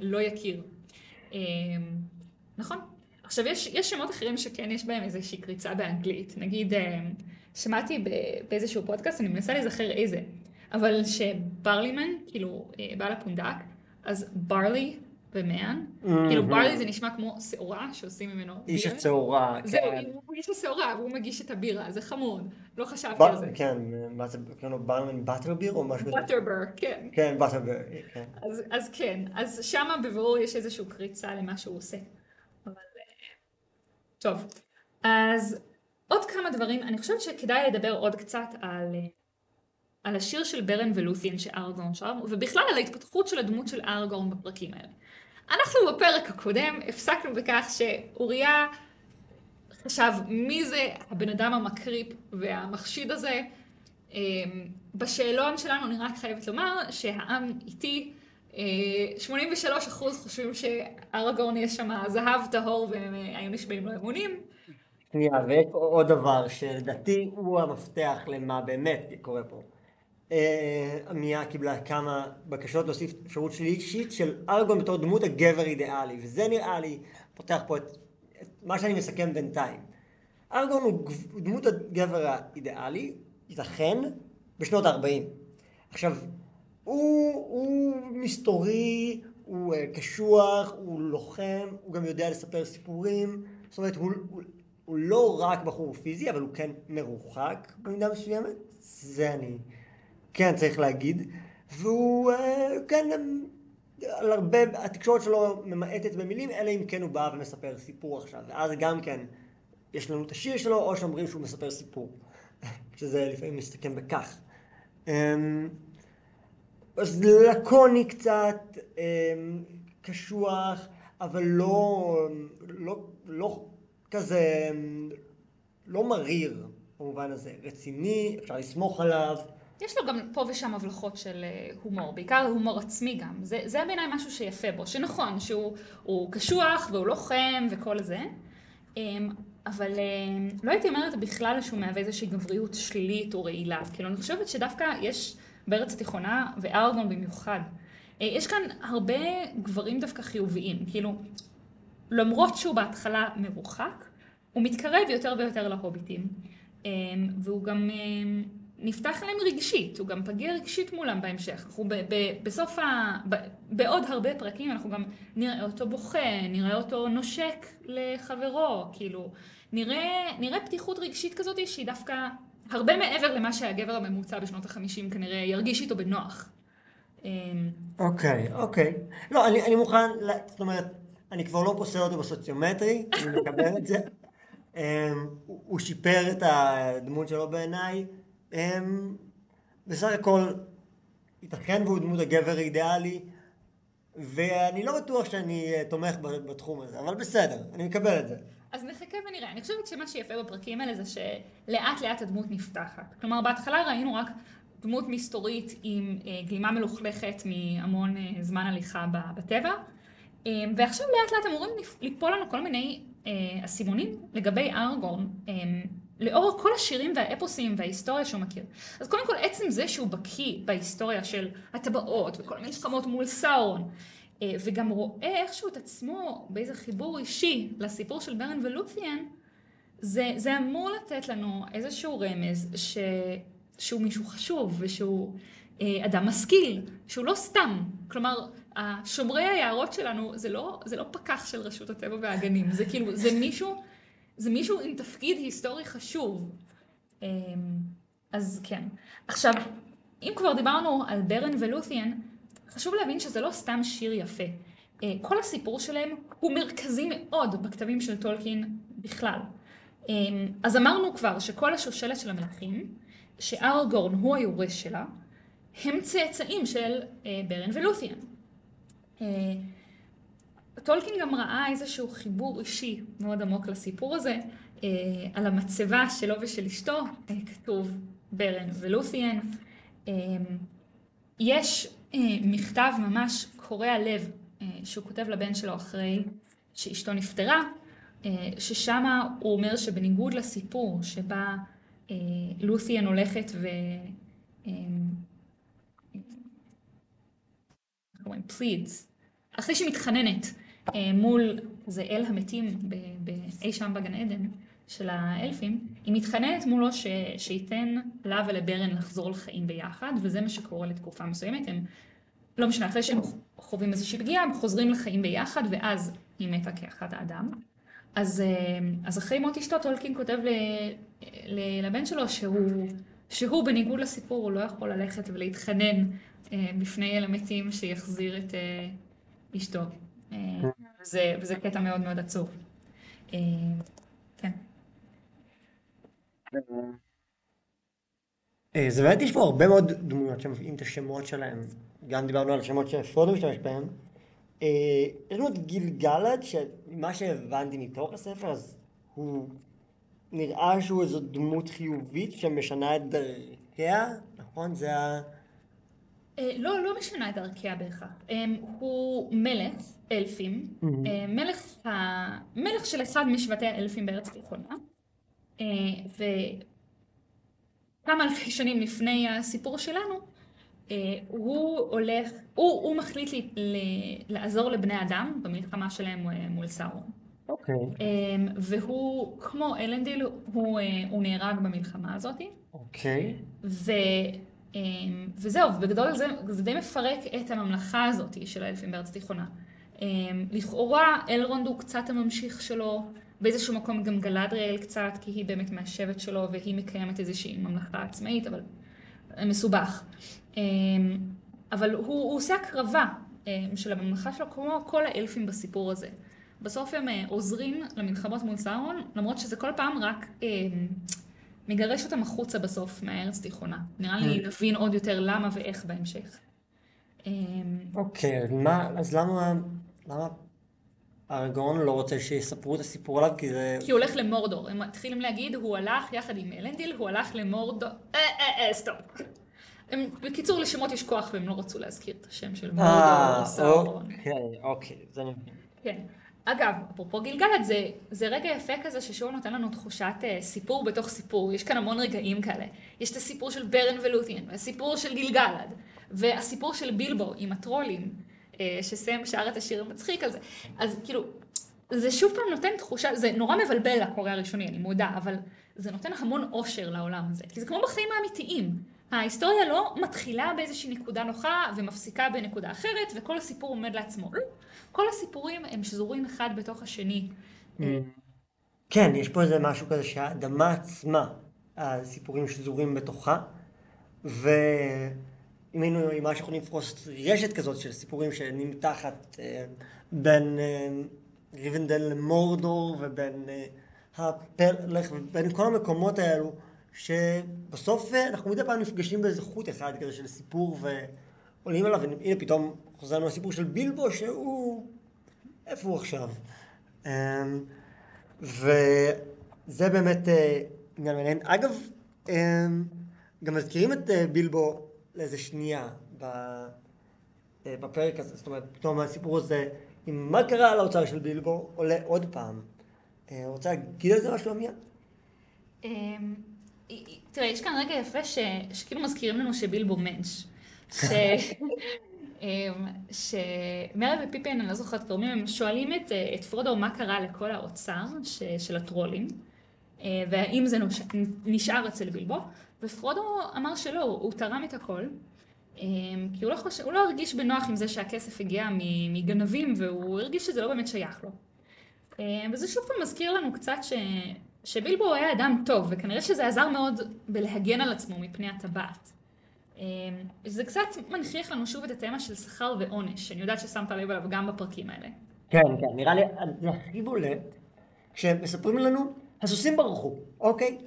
לא יכיר. אמ, נכון. עכשיו יש, יש שמות אחרים שכן יש בהם איזושהי קריצה באנגלית, נגיד שמעתי באיזשהו פודקאסט, אני מנסה להיזכר איזה, אבל שברלימן, כאילו אה, בעל הפונדק, אז ברלי ומן, כאילו ברלי זה נשמע כמו שעורה שעושים ממנו בירה. איש הצהורה, כן. זהו, הוא איש השעורה, והוא מגיש את הבירה, זה חמוד, לא חשבתי על זה. כן, מה זה, קוראים לו ברמן באטרביר או משהו כזה? באטרבר, כן. כן, באטרבר, כן. אז כן, אז שמה בבירור יש איזושהי קריצה למה שהוא עושה. אבל... אה, טוב, אז עוד כמה דברים, אני חושבת שכדאי לדבר עוד קצת על, אה, על השיר של ברן ולות'יאן שארגורן שר, ובכלל על ההתפתחות של הדמות של ארגורן בפרקים האלה. אנחנו בפרק הקודם הפסקנו בכך שאוריה חשב מי זה הבן אדם המקריפ והמחשיד הזה. אה, בשאלון שלנו אני רק חייבת לומר שהעם איתי 83% אה, חושבים שארגורן יש שם זהב טהור והם היו נשבעים לו אמונים. שנייה, ויש עוד דבר שלדעתי הוא המפתח למה באמת קורה פה. עמיה קיבלה כמה בקשות להוסיף אפשרות שלישית של ארגון בתור דמות הגבר אידיאלי, וזה נראה לי פותח פה את, את מה שאני מסכם בינתיים. ארגון הוא דמות הגבר האידיאלי, ייתכן, בשנות ה-40. עכשיו, הוא, הוא מסתורי, הוא uh, קשוח, הוא לוחם, הוא גם יודע לספר סיפורים, זאת אומרת, הוא, הוא, הוא לא רק בחור פיזי, אבל הוא כן מרוחק במידה מסוימת, זה אני כן צריך להגיד, והוא אה, כן, על הרבה, התקשורת שלו ממעטת במילים, אלא אם כן הוא בא ומספר סיפור עכשיו, ואז גם כן, יש לנו את השיר שלו, או שאומרים שהוא מספר סיפור, *laughs* שזה לפעמים מסתכם בכך. אמ, אז לקוני קצת, אמ, קשוח, אבל לא, לא, לא כזה לא מריר במובן הזה, רציני, אפשר לסמוך עליו, יש לו גם פה ושם הבלחות של אה, הומור, בעיקר הומור עצמי גם. זה, זה בעיניי משהו שיפה בו, שנכון, שהוא הוא קשוח והוא לוחם וכל זה, אמ, אבל אמ, לא הייתי אומרת בכלל שהוא מהווה איזושהי גבריות שלילית או רעילה. כאילו, אני חושבת שדווקא יש בארץ התיכונה, וארגון במיוחד, אה, יש כאן הרבה גברים דווקא חיוביים. כאילו, למרות שהוא בהתחלה מרוחק, הוא מתקרב יותר ויותר להוביטים. אמ, והוא גם נפתח להם רגשית, הוא גם פגיע רגשית מולם בהמשך. אנחנו ב- ב- בסוף ה... ב- בעוד הרבה פרקים אנחנו גם נראה אותו בוכה, נראה אותו נושק לחברו, כאילו, נראה, נראה פתיחות רגשית כזאת שהיא דווקא הרבה מעבר למה שהגבר הממוצע בשנות החמישים כנראה ירגיש איתו בנוח. אמ, אוקיי, אוקיי. לא, אני, אני מוכן, זאת אומרת, אני כבר לא פוסל אותו בסוציומטרי, *laughs* אני מקבל את זה. Um, הוא, שיפר את הדמות שלו בעיניי. הם בסך הכל ייתכן והוא דמות הגבר האידיאלי ואני לא בטוח שאני אה, תומך בתחום הזה, אבל בסדר, אני מקבל את זה. אז נחכה ונראה. אני חושבת שמה שיפה בפרקים האלה זה שלאט לאט הדמות נפתחת. כלומר, בהתחלה ראינו רק דמות מסתורית עם אה, גלימה מלוכלכת מהמון אה, זמן הליכה בטבע, ועכשיו לאט לאט אמורים ליפול לנו כל מיני אה, אסימונים לגבי ארגורן. אה, לאור כל השירים והאפוסים וההיסטוריה שהוא מכיר. אז קודם כל, עצם זה שהוא בקיא בהיסטוריה של הטבעות וכל מיני מלחמות מול סאורון, אה, וגם רואה איכשהו את עצמו באיזה חיבור אישי לסיפור של ברן ולות'יאן, זה, זה אמור לתת לנו איזשהו רמז ש, שהוא מישהו חשוב ושהוא אה, אדם משכיל, שהוא לא סתם. כלומר, שומרי היערות שלנו זה לא, זה לא פקח של רשות הטבע והגנים, זה כאילו, זה מישהו זה מישהו עם תפקיד היסטורי חשוב. אמ, אז כן. עכשיו, אם כבר דיברנו על ברן ולות'יאן, חשוב להבין שזה לא סתם שיר יפה. אה, כל הסיפור שלהם הוא מרכזי מאוד בכתבים של טולקין בכלל. אמ, אז אמרנו כבר שכל השושלת של המלכים, שארגורן הוא היורש שלה, הם צאצאים של אה, ברן ולות'יאן. אה, טולקין גם ראה איזשהו חיבור אישי מאוד עמוק לסיפור הזה. אה, על המצבה שלו ושל אשתו אה, כתוב ברן ולות'יאן. יש מכתב ממש קורע לב שהוא כותב לבן שלו אחרי שאשתו נפטרה, ששם הוא אומר שבניגוד לסיפור שבה לות'יאן הולכת ו... פלידס, אחרי שהיא מתחננת אה, מול זה אל המתים אי שם בגן עדן של האלפים, היא מתחננת מולו ש, שייתן לה ולברן לחזור לחיים ביחד, וזה מה שקורה לתקופה מסוימת. הם, לא משנה, אחרי שהם חווים איזושהי פגיעה, הם חוזרים לחיים ביחד, ואז היא מתה כאחד האדם. אז, אה, אז אחרי מות אשתו, טולקין כותב ל, ל, לבן שלו שהוא, שהוא בניגוד לסיפור, הוא לא יכול ללכת ולהתחנן אה, בפני אל המתים שיחזיר את אשתו. וזה, וזה קטע מאוד מאוד עצוב. אה, כן. אה, זה באמת יש פה הרבה מאוד דמויות שמביאים את השמות שלהם. גם דיברנו על השמות שפרודו משתמש בהם. אה, יש לנו את גיל גלד, שמה שהבנתי מתוך הספר, אז הוא נראה שהוא איזו דמות חיובית שמשנה את דרכיה, נכון? זה ה... אה, לא, לא משנה את דרכיה בהכרח. אמ, הוא מלך אלפים, אה, מלך, ה... מלך של אחד משבטי האלפים בארץ התיכונה, אה, וכמה אלפי שנים לפני הסיפור שלנו, הוא הולך, הוא, הוא מחליט לי, ל... לעזור לבני אדם במלחמה שלהם מול סאורון. אוקיי. Okay. והוא, כמו אלנדיל, הוא, הוא נהרג במלחמה הזאת. אוקיי. Okay. וזהו, ובגדול זה, זה די מפרק את הממלכה הזאת של האלפים בארץ תיכונה. אמ, לכאורה אלרונד הוא קצת הממשיך שלו, באיזשהו מקום גם גלדריאל קצת, כי היא באמת מהשבט שלו והיא מקיימת איזושהי ממלכה עצמאית, אבל מסובך. אמ, אבל הוא, הוא עושה הקרבה של הממלכה שלו כמו כל האלפים בסיפור הזה. בסוף הם אה, עוזרים למלחמות מול סארון, למרות שזה כל פעם רק מגרש אותם החוצה בסוף מהארץ תיכונה. נראה לי mm. נבין עוד יותר למה ואיך בהמשך. אמ, אוקיי, אז מה, אז למה, למה אראגורן לא רוצה שיספרו את הסיפור עליו? כי זה... כי הוא הולך למורדור. הם מתחילים להגיד, הוא הלך יחד עם אלנדיל, הוא הלך למורדור... אה, אה, אה, סטופ. הם, בקיצור, לשמות יש כוח והם לא רצו להזכיר את השם של אה, מורדור, סאורון. אוקיי, אוקיי, זה מבין. כן. אגב, אפרופו גיל-גלאד, זה, זה רגע יפה כזה ששוב נותן לנו תחושת אה, סיפור בתוך סיפור. יש כאן המון רגעים כאלה. יש את הסיפור של ברן ולות'יאן, והסיפור של גיל-גלאד, והסיפור של בילבו עם הטרולים, אה, שסם שר את השיר המצחיק הזה. אז כאילו, זה שוב פעם נותן תחושה, זה נורא מבלבל לקורא הראשוני, אני מודה, אבל זה נותן המון אושר לעולם הזה. כי זה כמו בחיים האמיתיים. ההיסטוריה לא מתחילה באיזושהי נקודה נוחה ומפסיקה בנקודה אחרת, וכל הסיפור עומד לעצמו. כל הסיפורים הם שזורים אחד בתוך השני. כן, יש פה איזה משהו כזה שהאדמה עצמה, הסיפורים שזורים בתוכה, ואם היינו ממש יכולים לפרוס רשת כזאת של סיפורים שנמתחת אה, בין אה, ריבנדל למורדור ובין אה, הפלך ובין כל המקומות האלו, שבסוף אה, אנחנו מדי פעם נפגשים באיזה חוט אחד כזה של סיפור ועולים עליו, והנה פתאום חוזרנו לסיפור של בילבו שהוא... איפה הוא עכשיו? אמ, וזה באמת אה, עניין מעניין. אגב, אמ, גם מזכירים את אה, בילבו לאיזה שנייה אה, בפרק הזה, זאת אומרת, פתאום הסיפור הזה, עם מה קרה על האוצר של בילבו, עולה עוד פעם. רוצה להגיד על זה משהו עמיה? אמ, תראה, יש כאן רגע יפה שכאילו מזכירים לנו שבילבו מענץ'. אמ, שמרי ופיפין, אני לא זוכרת קוראים, הם שואלים את, אה, את פרודו מה קרה לכל האוצר ש, של הטרולים, אה, והאם זה נוש... נשאר אצל בילבו, ופרודו אמר שלא, הוא תרם את הכל, אמ, כי הוא לא, חושב, הוא לא הרגיש בנוח עם זה שהכסף הגיע מגנבים, והוא הרגיש שזה לא באמת שייך לו. אמ, וזה שוב פעם מזכיר לנו קצת ש... שבילבו היה אדם טוב, וכנראה שזה עזר מאוד בלהגן על עצמו מפני הטבעת. אמ, זה קצת מנכיח לנו שוב את התמה של שכר ועונש, שאני יודעת ששמת לב עליו גם בפרקים האלה. כן, כן, נראה לי, זה הכי בולט, כשמספרים לנו, הסוסים ברחו, אוקיי?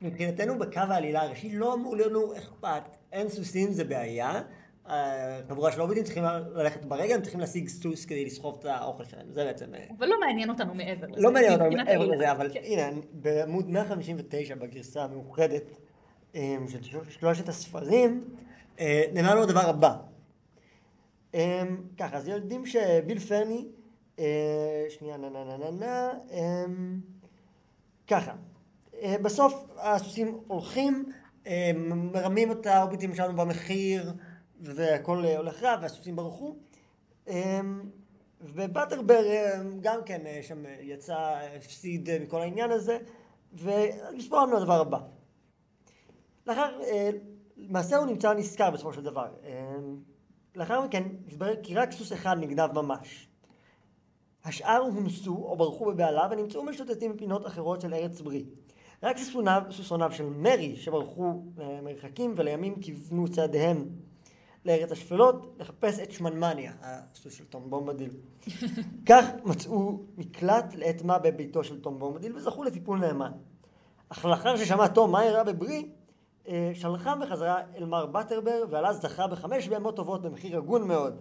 מבחינתנו בקו העלילה הראשי לא אמור לנו אכפת, אין סוסים זה בעיה, החבורה של הוביטים צריכים ללכת ברגל, הם צריכים להשיג סוס כדי לסחוב את האוכל שלהם, זה בעצם... אה, אבל לא מעניין אותנו מעבר לזה. לא מעניין אותנו מעבר. לזה, אבל כן. הנה, בעמוד 159 בגרסה המאוחדת אה, של שלושת הספרים, אה, נאמר לנו הדבר הבא. אה, ככה, אז יודעים שביל פרני, אה, שנייה, נה נה נה נה נה, אה, ככה, אה, בסוף הסוסים הולכים, מרמים את ההוביטים שלנו במחיר, והכל הולך רע, והסוסים ברחו. ובטרבר גם כן שם יצא, הפסיד מכל העניין הזה, ומספר לנו הדבר הבא. לאחר, אה, למעשה הוא נמצא נזכר בסופו של דבר. אה, לאחר מכן התברר כי רק סוס אחד נגנב ממש. השאר הומסו או ברחו בבהלה ונמצאו משוטטים בפינות אחרות של ארץ בריא. רק סוסוניו, סוסוניו של מרי שברחו אה, מרחקים ולימים כיוונו צעדיהם לארץ השפלות לחפש את שמנמניה, הסוס של תום בומבדיל. *laughs* כך מצאו מקלט לעת מה בביתו של תום בומבדיל וזכו לטיפול נאמן. אך לאחר ששמע תום מה אירע בבריא, שלחם בחזרה אל מר בטרבר ועל כן זכה בחמש בהמות טובות במחיר הגון מאוד.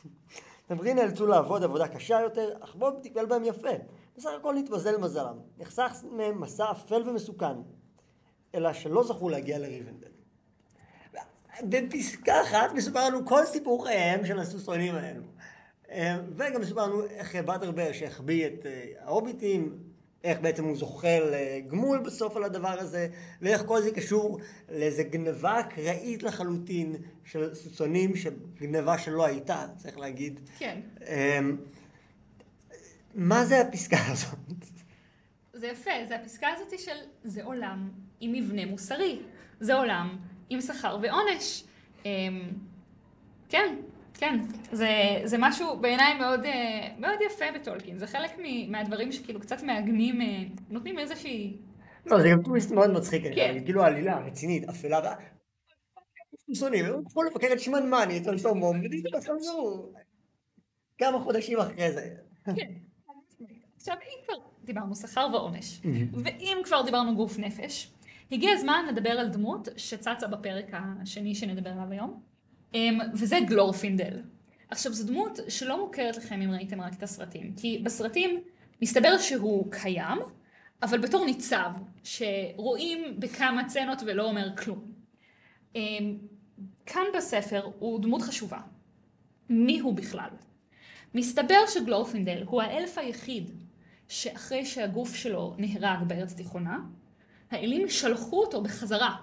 *laughs* אמנם נאלצו לעבוד עבודה קשה יותר, אך בוב טיפל בהם יפה. בסך הכל נתמזל מזלם. נחסך מהם מסע אפל ומסוכן. אלא שלא זכו להגיע לריבנדל. בפסקה אחת מסופר לנו כל סיפור חייהם של הסוסונים האלו. אה, וגם מסופר לנו איך בטרבר שהחביא את אה, ההוביטים, איך בעצם הוא זוכה לגמול בסוף על הדבר הזה, ואיך כל זה קשור לאיזה גנבה אקראית לחלוטין של סוסונים, גנבה שלא הייתה, צריך להגיד. כן. אמ, מה זה הפסקה *laughs* הזאת? זה יפה, זה הפסקה הזאת של זה עולם עם מבנה מוסרי, זה עולם עם שכר ועונש. אמ, כן, כן, זה, זה משהו בעיניי מאוד, אה, מאוד יפה בטולקין, זה חלק מ- מהדברים שכאילו קצת מעגנים, אה, נותנים איזושהי... לא, זה גם טוויסט מאוד מצחיק, אני כן. כאילו עלילה רצינית, אפלה, ו... סוסונים, הם הלכו לבקר את שמנמני, את אלפרמום, וחזרו. כמה חודשים אחרי זה. כן. עכשיו, אם כבר דיברנו שכר ועונש, ואם כבר דיברנו גוף נפש, הגיע הזמן לדבר על דמות שצצה בפרק השני שנדבר עליו היום, וזה גלורפינדל. עכשיו, זו דמות שלא מוכרת לכם אם ראיתם רק את הסרטים, כי בסרטים מסתבר שהוא קיים, אבל בתור ניצב, שרואים בכמה סצנות ולא אומר כלום. אמ, כאן בספר הוא דמות חשובה. מי הוא בכלל? מסתבר שגלורפינדל הוא האלף היחיד שאחרי שהגוף שלו נהרג בארץ התיכונה, האלים שלחו אותו בחזרה.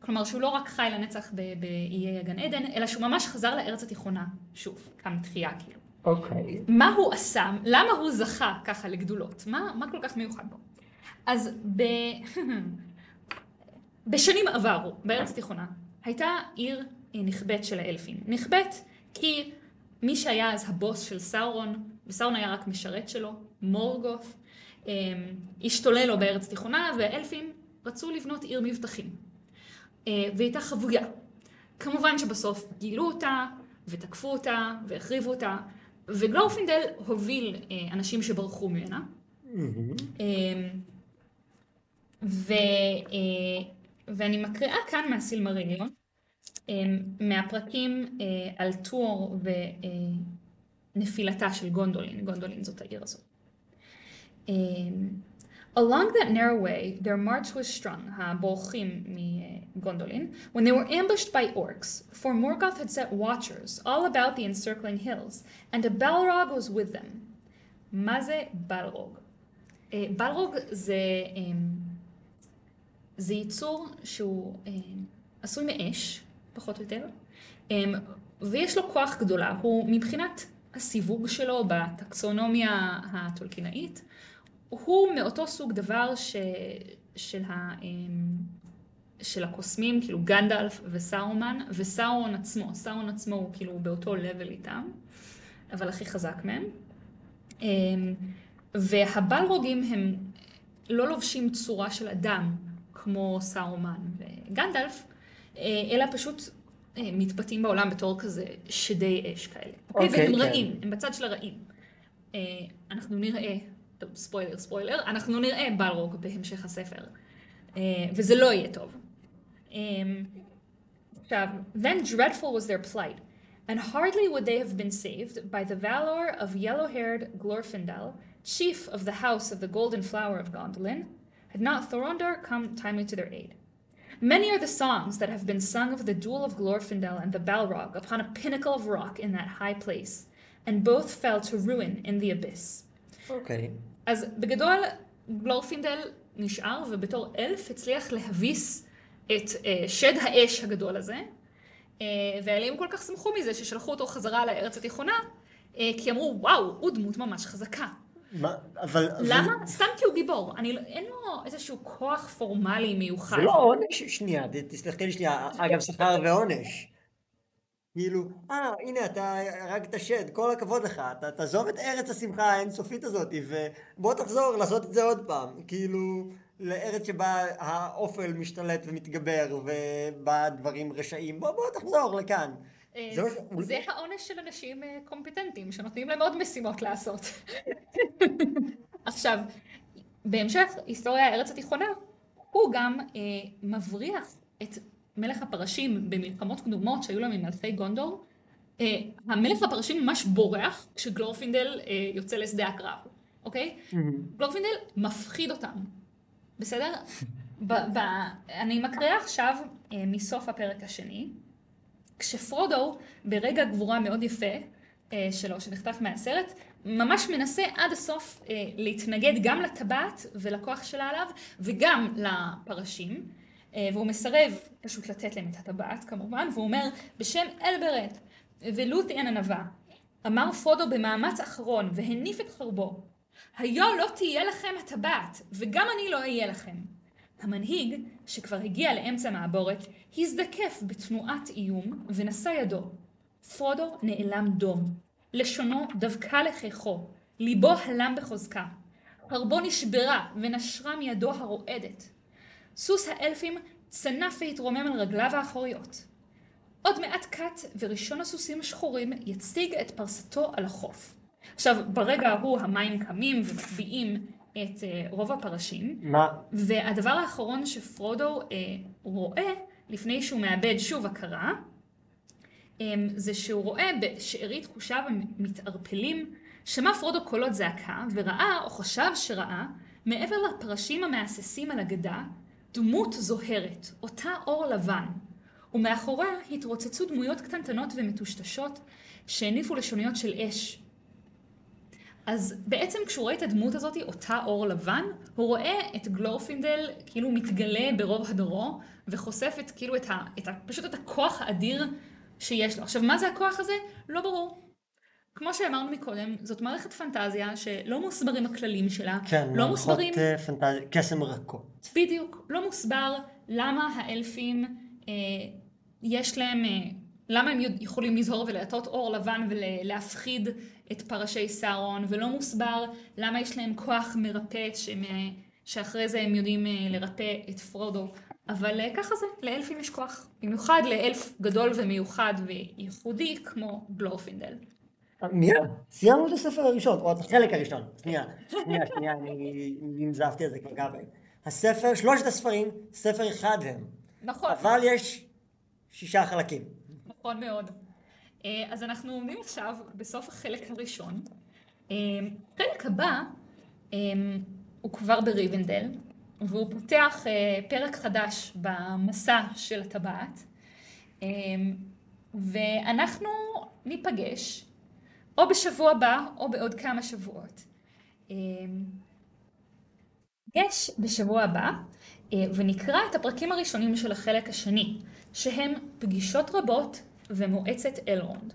כלומר שהוא לא רק חי לנצח באיי הגן עדן, אלא שהוא ממש חזר לארץ התיכונה. שוב, קם תחייה כאילו. אוקיי. מה הוא עשה? למה הוא זכה ככה לגדולות? מה, מה כל כך מיוחד בו? אז ב... *laughs* בשנים עברו, בארץ התיכונה, הייתה עיר נכבדת של האלפים. נכבדת כי מי שהיה אז הבוס של סאורון, וסאורון היה רק משרת שלו, מורגוף, אמ, השתולל לו בארץ התיכונה, והאלפים רצו לבנות עיר מבטחים. אה, והייתה חבויה. כמובן שבסוף גילו אותה, ותקפו אותה, והחריבו אותה, וגלורפינדל הוביל אה, אנשים שברחו ממנה. אמ, ו, אה, ואני מקריאה כאן מהסילמריליון, אמ, מהפרקים על טור ונפילתה של גונדולין, גונדולין זאת העיר הזאת. אמ, Along that narrow way, their march was strung, הבורחים מגונדולין, when they were ambushed by orcs, for Morgoth had set watchers all about the encircling hills, and a Balrog was with them. מה זה בלרוג? בלרוג זה, זה יצור שהוא עשוי מאש, פחות או יותר, ויש לו כוח גדולה. הוא מבחינת הסיווג שלו בטקסונומיה הטולקינאית, הוא מאותו סוג דבר ש... של, ה... של הקוסמים, כאילו גנדלף וסאורמן, וסאורון עצמו. סאורון עצמו הוא כאילו באותו לבל איתם, אבל הכי חזק מהם. והבלרוגים הם לא לובשים צורה של אדם, כמו סאורמן וגנדלף, אלא פשוט מתבטאים בעולם בתור כזה שדי אש כאלה. אוקיי, okay, והם כן. רעים, הם בצד של הרעים. אנחנו נראה, טוב, ספוילר, ספוילר, אנחנו נראה בלרוג בהמשך הספר, וזה לא יהיה טוב. עכשיו, then dreadful was their plight. And hardly would they have been saved by the valor of yellow-haired Glorfindel, chief of the house of the Golden Flower of Gondolin, had not Thorondor come timely to their aid. Many are the songs that have been sung of the duel of Glorfindel and the Balrog upon a pinnacle of rock in that high place, and both fell to ruin in the abyss. אוקיי. אז בגדול, גלורפינדל נשאר, ובתור אלף הצליח להביס את uh, שד האש הגדול הזה, uh, והאלים כל כך שמחו מזה ששלחו אותו חזרה לארץ התיכונה, uh, כי אמרו, וואו, הוא דמות ממש חזקה. מה, אבל... למה? אבל... סתם כי הוא גיבור. אני, לא- אין לו איזשהו כוח פורמלי מיוחד. זה לא עונש, שנייה, תסלחי לי שנייה, אגב, שכר ועונש. כאילו, אה, הנה, אתה הרגת שד, כל הכבוד לך, אתה תעזוב את ארץ השמחה האינסופית הזאת, ובוא תחזור לעשות את זה עוד פעם. כאילו, לארץ שבה האופל משתלט ומתגבר, ובה דברים רשעים, בוא, בוא תחזור לכאן. אה, זה העונש של אנשים אה, קומפטנטים, שנותנים להם עוד משימות לעשות. *laughs* עכשיו, בהמשך היסטוריה הארץ התיכונה, הוא גם אה, מבריח את מלך הפרשים במלחמות קדומות שהיו לו ממלכי גונדור. אה, המלך הפרשים ממש בורח כשגלורפינדל אה, יוצא לשדה הקרב, אוקיי? גלורפינדל מפחיד אותם, בסדר? ב- ב- אני מקריאה עכשיו אה, מסוף הפרק השני. כשפרודו, ברגע גבורה מאוד יפה אה, שלו, שנחטף מהסרט, ממש מנסה עד הסוף אה, להתנגד גם לטבעת ולכוח שלה עליו, וגם לפרשים, והוא מסרב פשוט לתת להם את הטבעת כמובן, והוא אומר, בשם אלברד ולותיאן הנבא, אמר פרודו במאמץ אחרון והניף את חרבו, היו לא תהיה לכם הטבעת, וגם אני לא אהיה לכם. המנהיג, שכבר הגיע לאמצע מעבורת, הזדקף בתנועת איום ונשא ידו. פרודו נאלם דום. לשונו דבקה לחיכו, ליבו הלם בחוזקה. חרבו נשברה ונשרה מידו הרועדת. סוס האלפים צנף והתרומם על רגליו האחוריות. עוד מעט קט וראשון הסוסים השחורים יציג את פרסתו על החוף. עכשיו, ברגע ההוא המים קמים ומחביאים את uh, רוב הפרשים, מה? והדבר האחרון שפרודו uh, רואה, לפני שהוא מאבד שוב הכרה, um, זה שהוא רואה בשארית חושיו המתערפלים, שמע פרודו קולות זעקה, וראה, או חשב שראה, מעבר לפרשים המהססים על הגדה, דמות זוהרת, אותה אור לבן. ומאחוריה התרוצצו דמויות קטנטנות ומטושטשות שהניפו לשוניות של אש. אז בעצם כשהוא רואה את הדמות הזאת, אותה אור לבן, הוא רואה את גלורפינדל כאילו מתגלה ברוב הדורו, וחושף את כאילו את ה, את ה... פשוט את הכוח האדיר שיש לו. עכשיו, מה זה הכוח הזה? לא ברור. כמו שאמרנו מקודם, זאת מערכת פנטזיה שלא מוסברים הכללים שלה, כן, לא מערכות מוסברים, אה, פנטזיה, קסם רכות. בדיוק, לא מוסבר למה האלפים אה, יש להם, אה, למה הם יכולים לזהור ולהטות אור לבן ולהפחיד את פרשי סאורון, ולא מוסבר למה יש להם כוח מרפא שהם, אה, שאחרי זה הם יודעים אה, לרפא את פרודו. אבל אה, ככה זה, לאלפים יש כוח. במיוחד לאלף גדול ומיוחד וייחודי כמו גלורפינדל. מיד, סיימנו את הספר הראשון, או את החלק הראשון. שנייה, שנייה, שנייה, אני ננזפתי על זה כבר פעמיים. הספר, שלושת הספרים, ספר אחד הם. נכון. אבל יש שישה חלקים. נכון מאוד. אה, אז אנחנו עומדים עכשיו בסוף החלק הראשון. אה, החלק הבא אה, הוא כבר בריבנדל, והוא פותח אה, פרק חדש במסע של הטבעת. אה, ואנחנו ניפגש או בשבוע הבא או בעוד כמה שבועות. אה, יש בשבוע הבא, אה, ונקרא את הפרקים הראשונים של החלק השני, שהם פגישות רבות ומועצת אלרונד.